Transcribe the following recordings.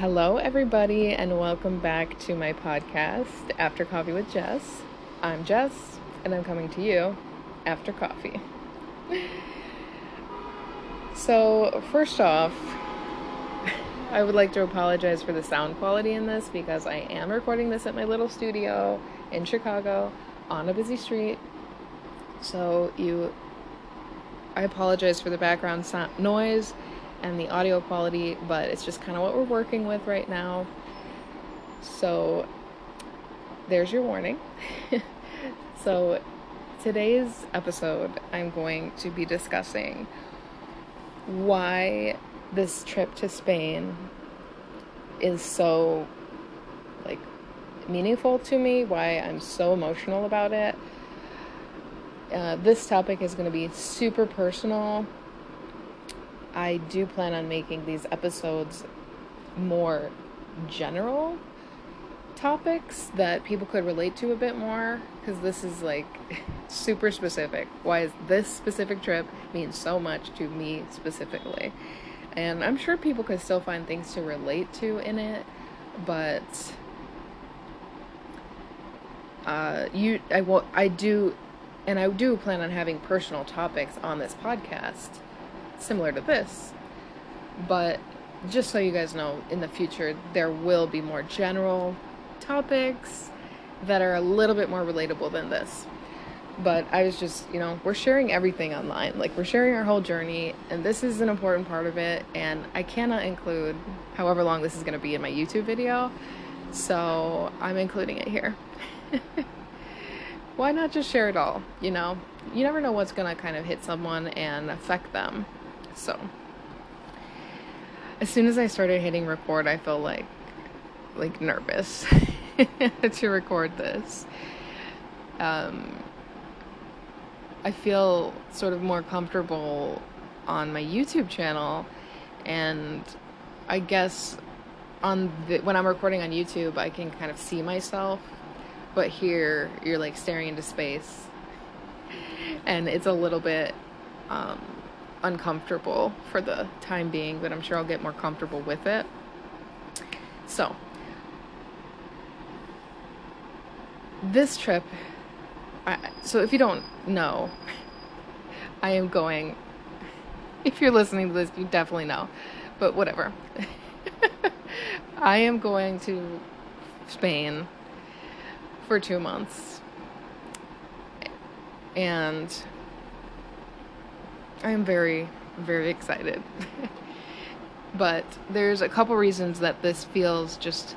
Hello, everybody, and welcome back to my podcast, After Coffee with Jess. I'm Jess, and I'm coming to you after coffee. So, first off, I would like to apologize for the sound quality in this because I am recording this at my little studio in Chicago on a busy street. So, you I apologize for the background sound, noise and the audio quality, but it's just kind of what we're working with right now. So, there's your warning. so, today's episode, I'm going to be discussing why this trip to Spain is so like meaningful to me, why I'm so emotional about it. Uh, this topic is going to be super personal. I do plan on making these episodes more general topics that people could relate to a bit more because this is like super specific. Why is this specific trip mean so much to me specifically? And I'm sure people could still find things to relate to in it, but uh, you, I will, I do, and I do plan on having personal topics on this podcast, similar to this. But just so you guys know, in the future there will be more general topics that are a little bit more relatable than this. But I was just, you know, we're sharing everything online. Like, we're sharing our whole journey, and this is an important part of it. And I cannot include however long this is going to be in my YouTube video. So I'm including it here. Why not just share it all? You know, you never know what's going to kind of hit someone and affect them. So, as soon as I started hitting record, I felt like like nervous to record this. Um, I feel sort of more comfortable on my YouTube channel, and I guess on the, when I'm recording on YouTube, I can kind of see myself, but here you're like staring into space, and it's a little bit um, uncomfortable for the time being, but I'm sure I'll get more comfortable with it. So, this trip I, so if you don't know i am going if you're listening to this you definitely know but whatever i am going to spain for two months and i am very very excited but there's a couple reasons that this feels just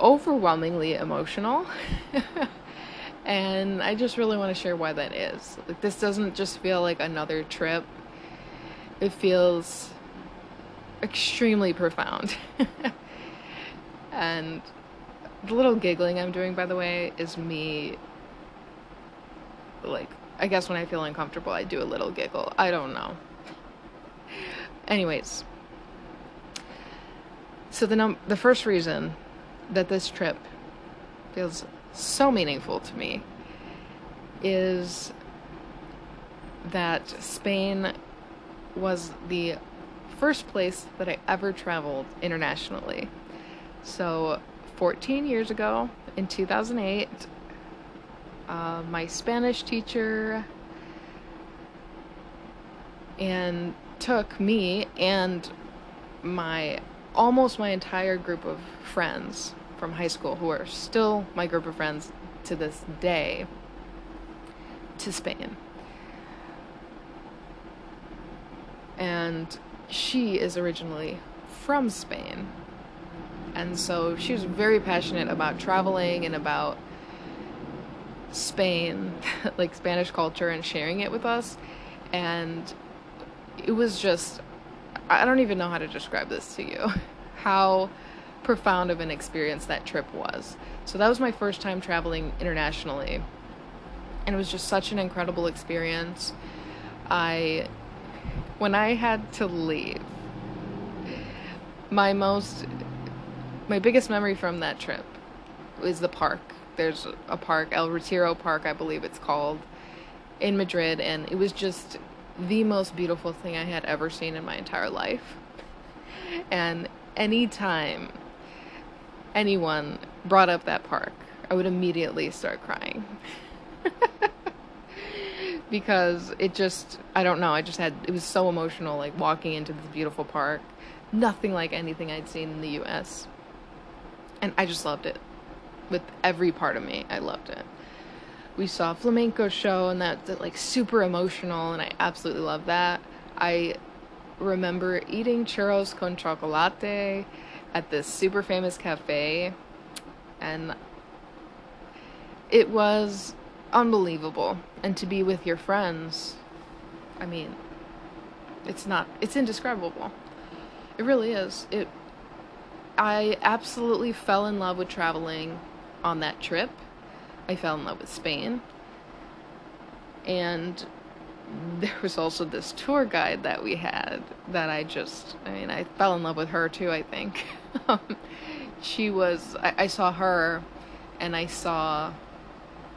overwhelmingly emotional. and I just really want to share why that is. Like this doesn't just feel like another trip. It feels extremely profound. and the little giggling I'm doing by the way is me like I guess when I feel uncomfortable I do a little giggle. I don't know. Anyways, so the num- the first reason that this trip feels so meaningful to me is that Spain was the first place that I ever traveled internationally. So, 14 years ago, in 2008, uh, my Spanish teacher and took me and my almost my entire group of friends from high school who are still my group of friends to this day to Spain. And she is originally from Spain. And so she was very passionate about traveling and about Spain, like Spanish culture, and sharing it with us. And it was just I don't even know how to describe this to you. How profound of an experience that trip was. So that was my first time traveling internationally. And it was just such an incredible experience. I when I had to leave my most my biggest memory from that trip was the park. There's a park, El Retiro Park, I believe it's called, in Madrid, and it was just the most beautiful thing I had ever seen in my entire life. And anytime anyone brought up that park, I would immediately start crying. because it just, I don't know, I just had, it was so emotional, like walking into this beautiful park. Nothing like anything I'd seen in the US. And I just loved it. With every part of me, I loved it. We saw a flamenco show, and that, that like super emotional, and I absolutely love that. I remember eating churros con chocolate at this super famous cafe, and it was unbelievable. And to be with your friends, I mean, it's not, it's indescribable. It really is. It, I absolutely fell in love with traveling on that trip. I fell in love with Spain. And there was also this tour guide that we had that I just, I mean, I fell in love with her too, I think. Um, she was, I, I saw her and I saw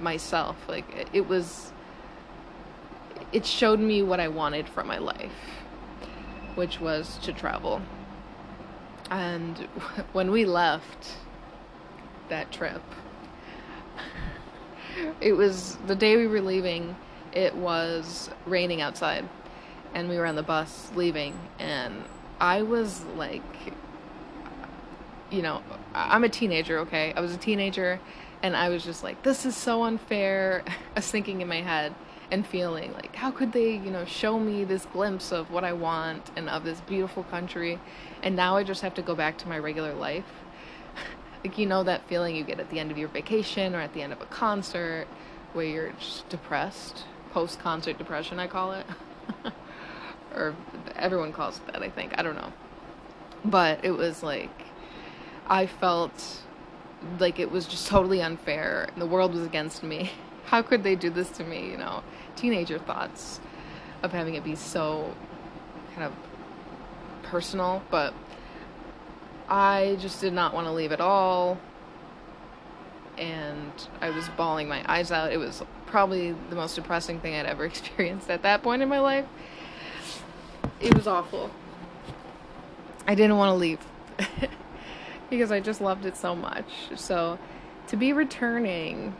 myself. Like, it was, it showed me what I wanted from my life, which was to travel. And when we left that trip, it was the day we were leaving, it was raining outside. And we were on the bus leaving. And I was like, you know, I'm a teenager, okay? I was a teenager. And I was just like, this is so unfair. I was thinking in my head and feeling like, how could they, you know, show me this glimpse of what I want and of this beautiful country? And now I just have to go back to my regular life. Like, you know, that feeling you get at the end of your vacation or at the end of a concert where you're just depressed. Post concert depression, I call it. or everyone calls it that, I think. I don't know. But it was like, I felt like it was just totally unfair. The world was against me. How could they do this to me? You know, teenager thoughts of having it be so kind of personal, but I just did not want to leave at all. And I was bawling my eyes out. It was probably the most depressing thing I'd ever experienced at that point in my life. It was awful. I didn't want to leave because I just loved it so much. So to be returning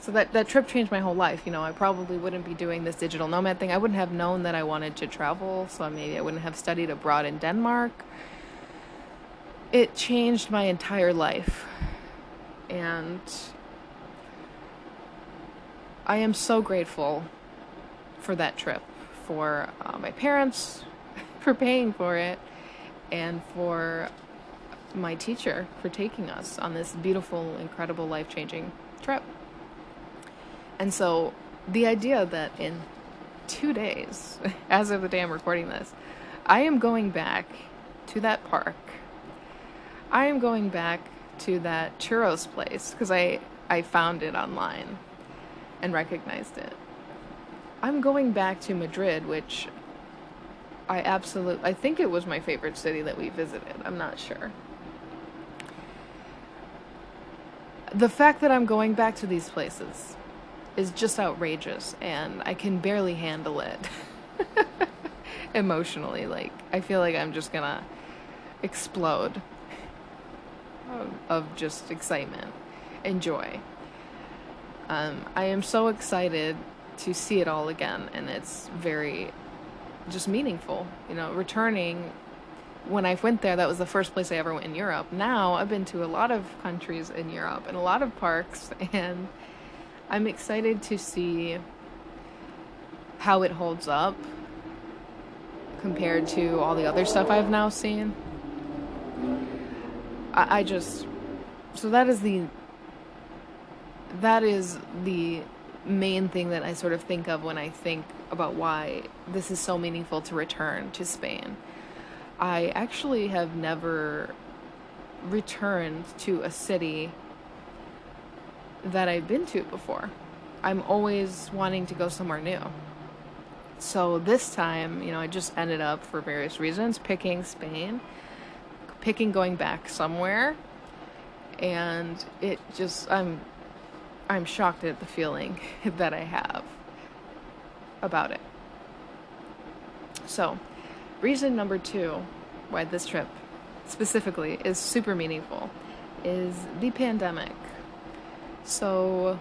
so that that trip changed my whole life you know i probably wouldn't be doing this digital nomad thing i wouldn't have known that i wanted to travel so maybe i wouldn't have studied abroad in denmark it changed my entire life and i am so grateful for that trip for uh, my parents for paying for it and for my teacher for taking us on this beautiful incredible life-changing trip and so the idea that in two days, as of the day I'm recording this, I am going back to that park. I am going back to that churros place because I, I found it online and recognized it. I'm going back to Madrid, which I absolutely, I think it was my favorite city that we visited. I'm not sure. The fact that I'm going back to these places is just outrageous and I can barely handle it emotionally. Like, I feel like I'm just gonna explode of, of just excitement and joy. Um, I am so excited to see it all again, and it's very just meaningful. You know, returning when I went there, that was the first place I ever went in Europe. Now I've been to a lot of countries in Europe and a lot of parks, and I'm excited to see how it holds up compared to all the other stuff I've now seen. I, I just so that is the that is the main thing that I sort of think of when I think about why this is so meaningful to return to Spain. I actually have never returned to a city that I've been to before. I'm always wanting to go somewhere new. So this time, you know, I just ended up for various reasons picking Spain, picking going back somewhere, and it just I'm I'm shocked at the feeling that I have about it. So, reason number 2 why this trip specifically is super meaningful is the pandemic. So,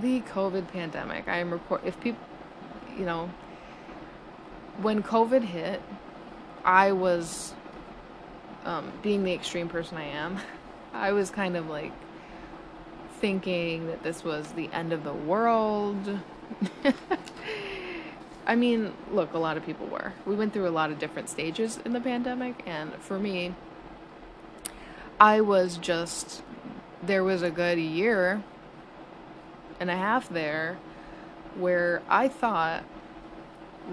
the COVID pandemic. I am report if people, you know, when COVID hit, I was um, being the extreme person I am. I was kind of like thinking that this was the end of the world. I mean, look, a lot of people were. We went through a lot of different stages in the pandemic, and for me, I was just, there was a good year and a half there where I thought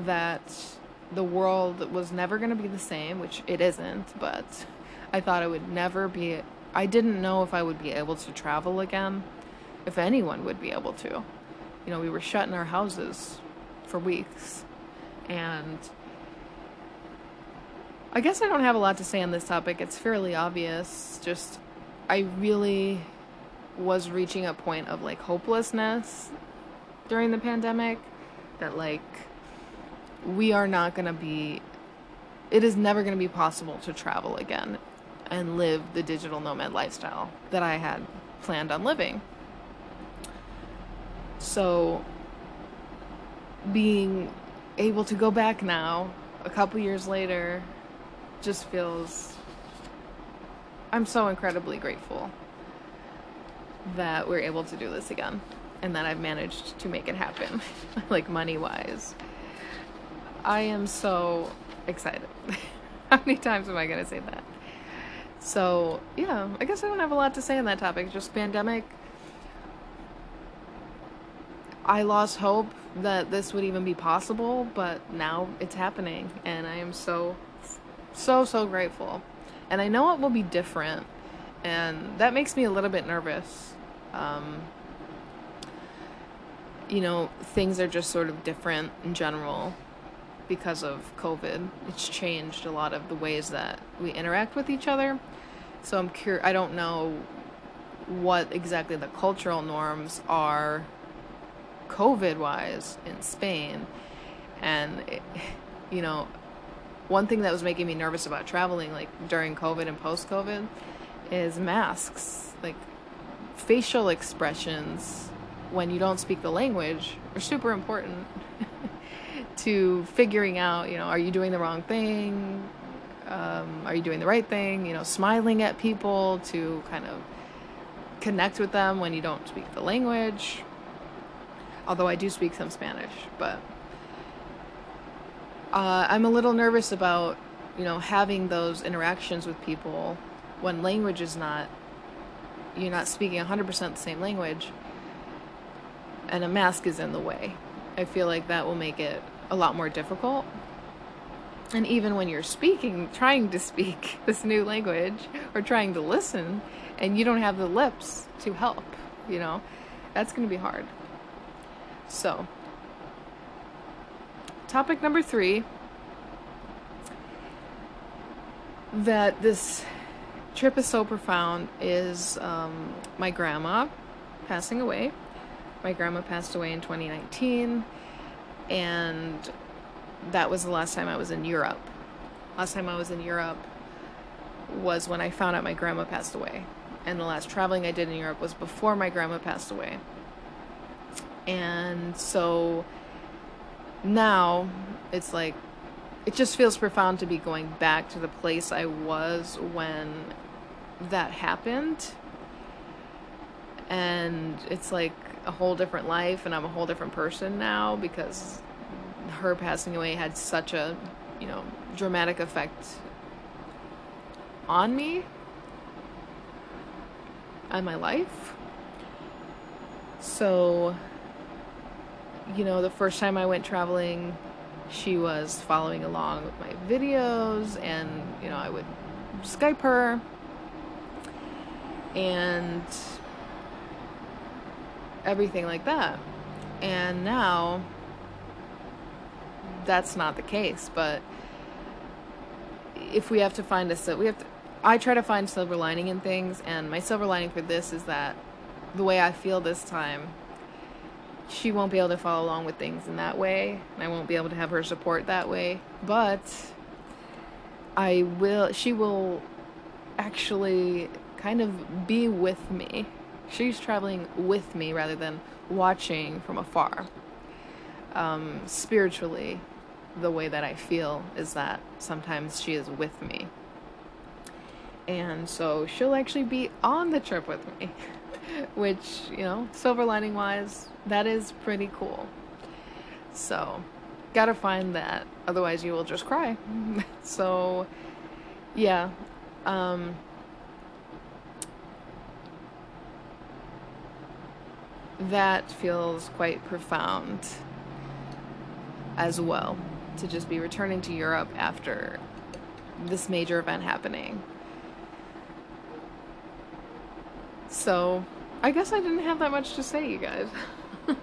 that the world was never going to be the same, which it isn't, but I thought it would never be. I didn't know if I would be able to travel again, if anyone would be able to. You know, we were shut in our houses for weeks. And I guess I don't have a lot to say on this topic. It's fairly obvious. Just, I really was reaching a point of like hopelessness during the pandemic that like we are not going to be it is never going to be possible to travel again and live the digital nomad lifestyle that I had planned on living. So being able to go back now, a couple years later, just feels. I'm so incredibly grateful that we're able to do this again and that I've managed to make it happen, like money wise. I am so excited. How many times am I going to say that? So, yeah, I guess I don't have a lot to say on that topic. Just pandemic I lost hope that this would even be possible, but now it's happening, and I am so, so, so grateful. And I know it will be different, and that makes me a little bit nervous. Um, you know, things are just sort of different in general because of COVID. It's changed a lot of the ways that we interact with each other. So I'm curious, I don't know what exactly the cultural norms are COVID wise in Spain. And, it, you know, one thing that was making me nervous about traveling, like during COVID and post COVID, is masks. Like, facial expressions when you don't speak the language are super important to figuring out, you know, are you doing the wrong thing? Um, are you doing the right thing? You know, smiling at people to kind of connect with them when you don't speak the language although I do speak some Spanish, but uh, I'm a little nervous about, you know, having those interactions with people when language is not, you're not speaking 100% the same language, and a mask is in the way. I feel like that will make it a lot more difficult. And even when you're speaking, trying to speak this new language or trying to listen, and you don't have the lips to help, you know, that's going to be hard. So, topic number three that this trip is so profound is um, my grandma passing away. My grandma passed away in 2019, and that was the last time I was in Europe. Last time I was in Europe was when I found out my grandma passed away. And the last traveling I did in Europe was before my grandma passed away. And so now it's like, it just feels profound to be going back to the place I was when that happened. And it's like a whole different life, and I'm a whole different person now because her passing away had such a, you know, dramatic effect on me and my life. So you know, the first time I went traveling, she was following along with my videos, and, you know, I would Skype her. And everything like that. And now, that's not the case, but if we have to find a we have to I try to find silver lining in things and my silver lining for this is that the way I feel this time she won't be able to follow along with things in that way. and I won't be able to have her support that way. But I will, she will actually kind of be with me. She's traveling with me rather than watching from afar. Um, spiritually, the way that I feel is that sometimes she is with me. And so she'll actually be on the trip with me, which, you know, silver lining wise, that is pretty cool. So, gotta find that, otherwise, you will just cry. so, yeah. Um, that feels quite profound as well to just be returning to Europe after this major event happening. So, I guess I didn't have that much to say, you guys.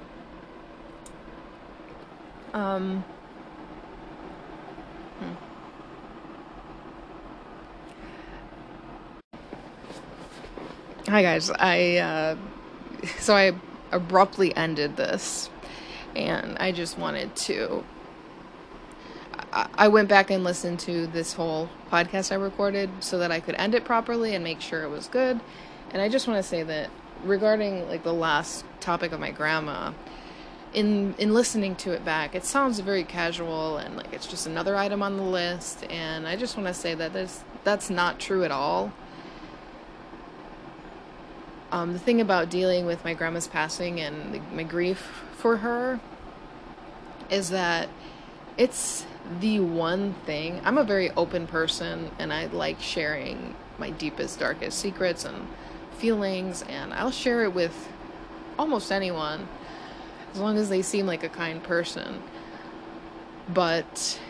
um. Hmm. Hi guys, I uh, so I abruptly ended this, and I just wanted to. I, went back and listened to this whole podcast I recorded so that I could end it properly and make sure it was good. And I just want to say that regarding like the last topic of my grandma, in in listening to it back, it sounds very casual and like it's just another item on the list. And I just want to say that that's that's not true at all. Um, the thing about dealing with my grandma's passing and the, my grief for her is that it's the one thing. I'm a very open person and I like sharing my deepest, darkest secrets and feelings, and I'll share it with almost anyone as long as they seem like a kind person. But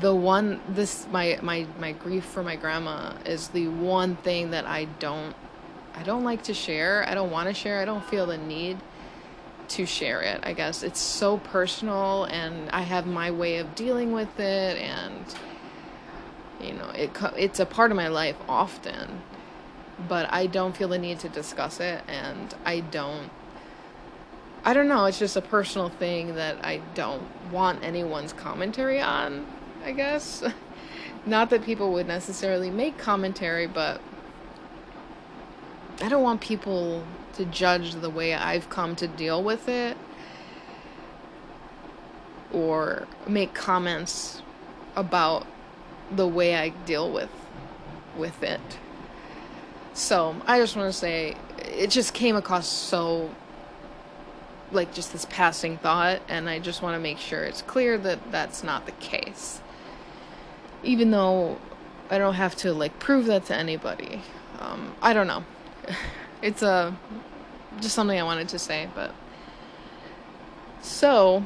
the one this my my my grief for my grandma is the one thing that I don't I don't like to share. I don't want to share. I don't feel the need to share it. I guess it's so personal and I have my way of dealing with it and you know, it it's a part of my life often. But I don't feel the need to discuss it and I don't I don't know, it's just a personal thing that I don't want anyone's commentary on. I guess. Not that people would necessarily make commentary, but I don't want people to judge the way I've come to deal with it or make comments about the way I deal with with it. So, I just want to say it just came across so like just this passing thought and I just want to make sure it's clear that that's not the case even though I don't have to like prove that to anybody. Um, I don't know. It's a uh, just something I wanted to say, but so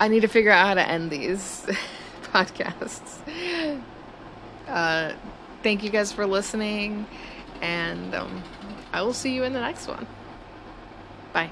I need to figure out how to end these podcasts. Uh, thank you guys for listening, and um, I will see you in the next one. Bye.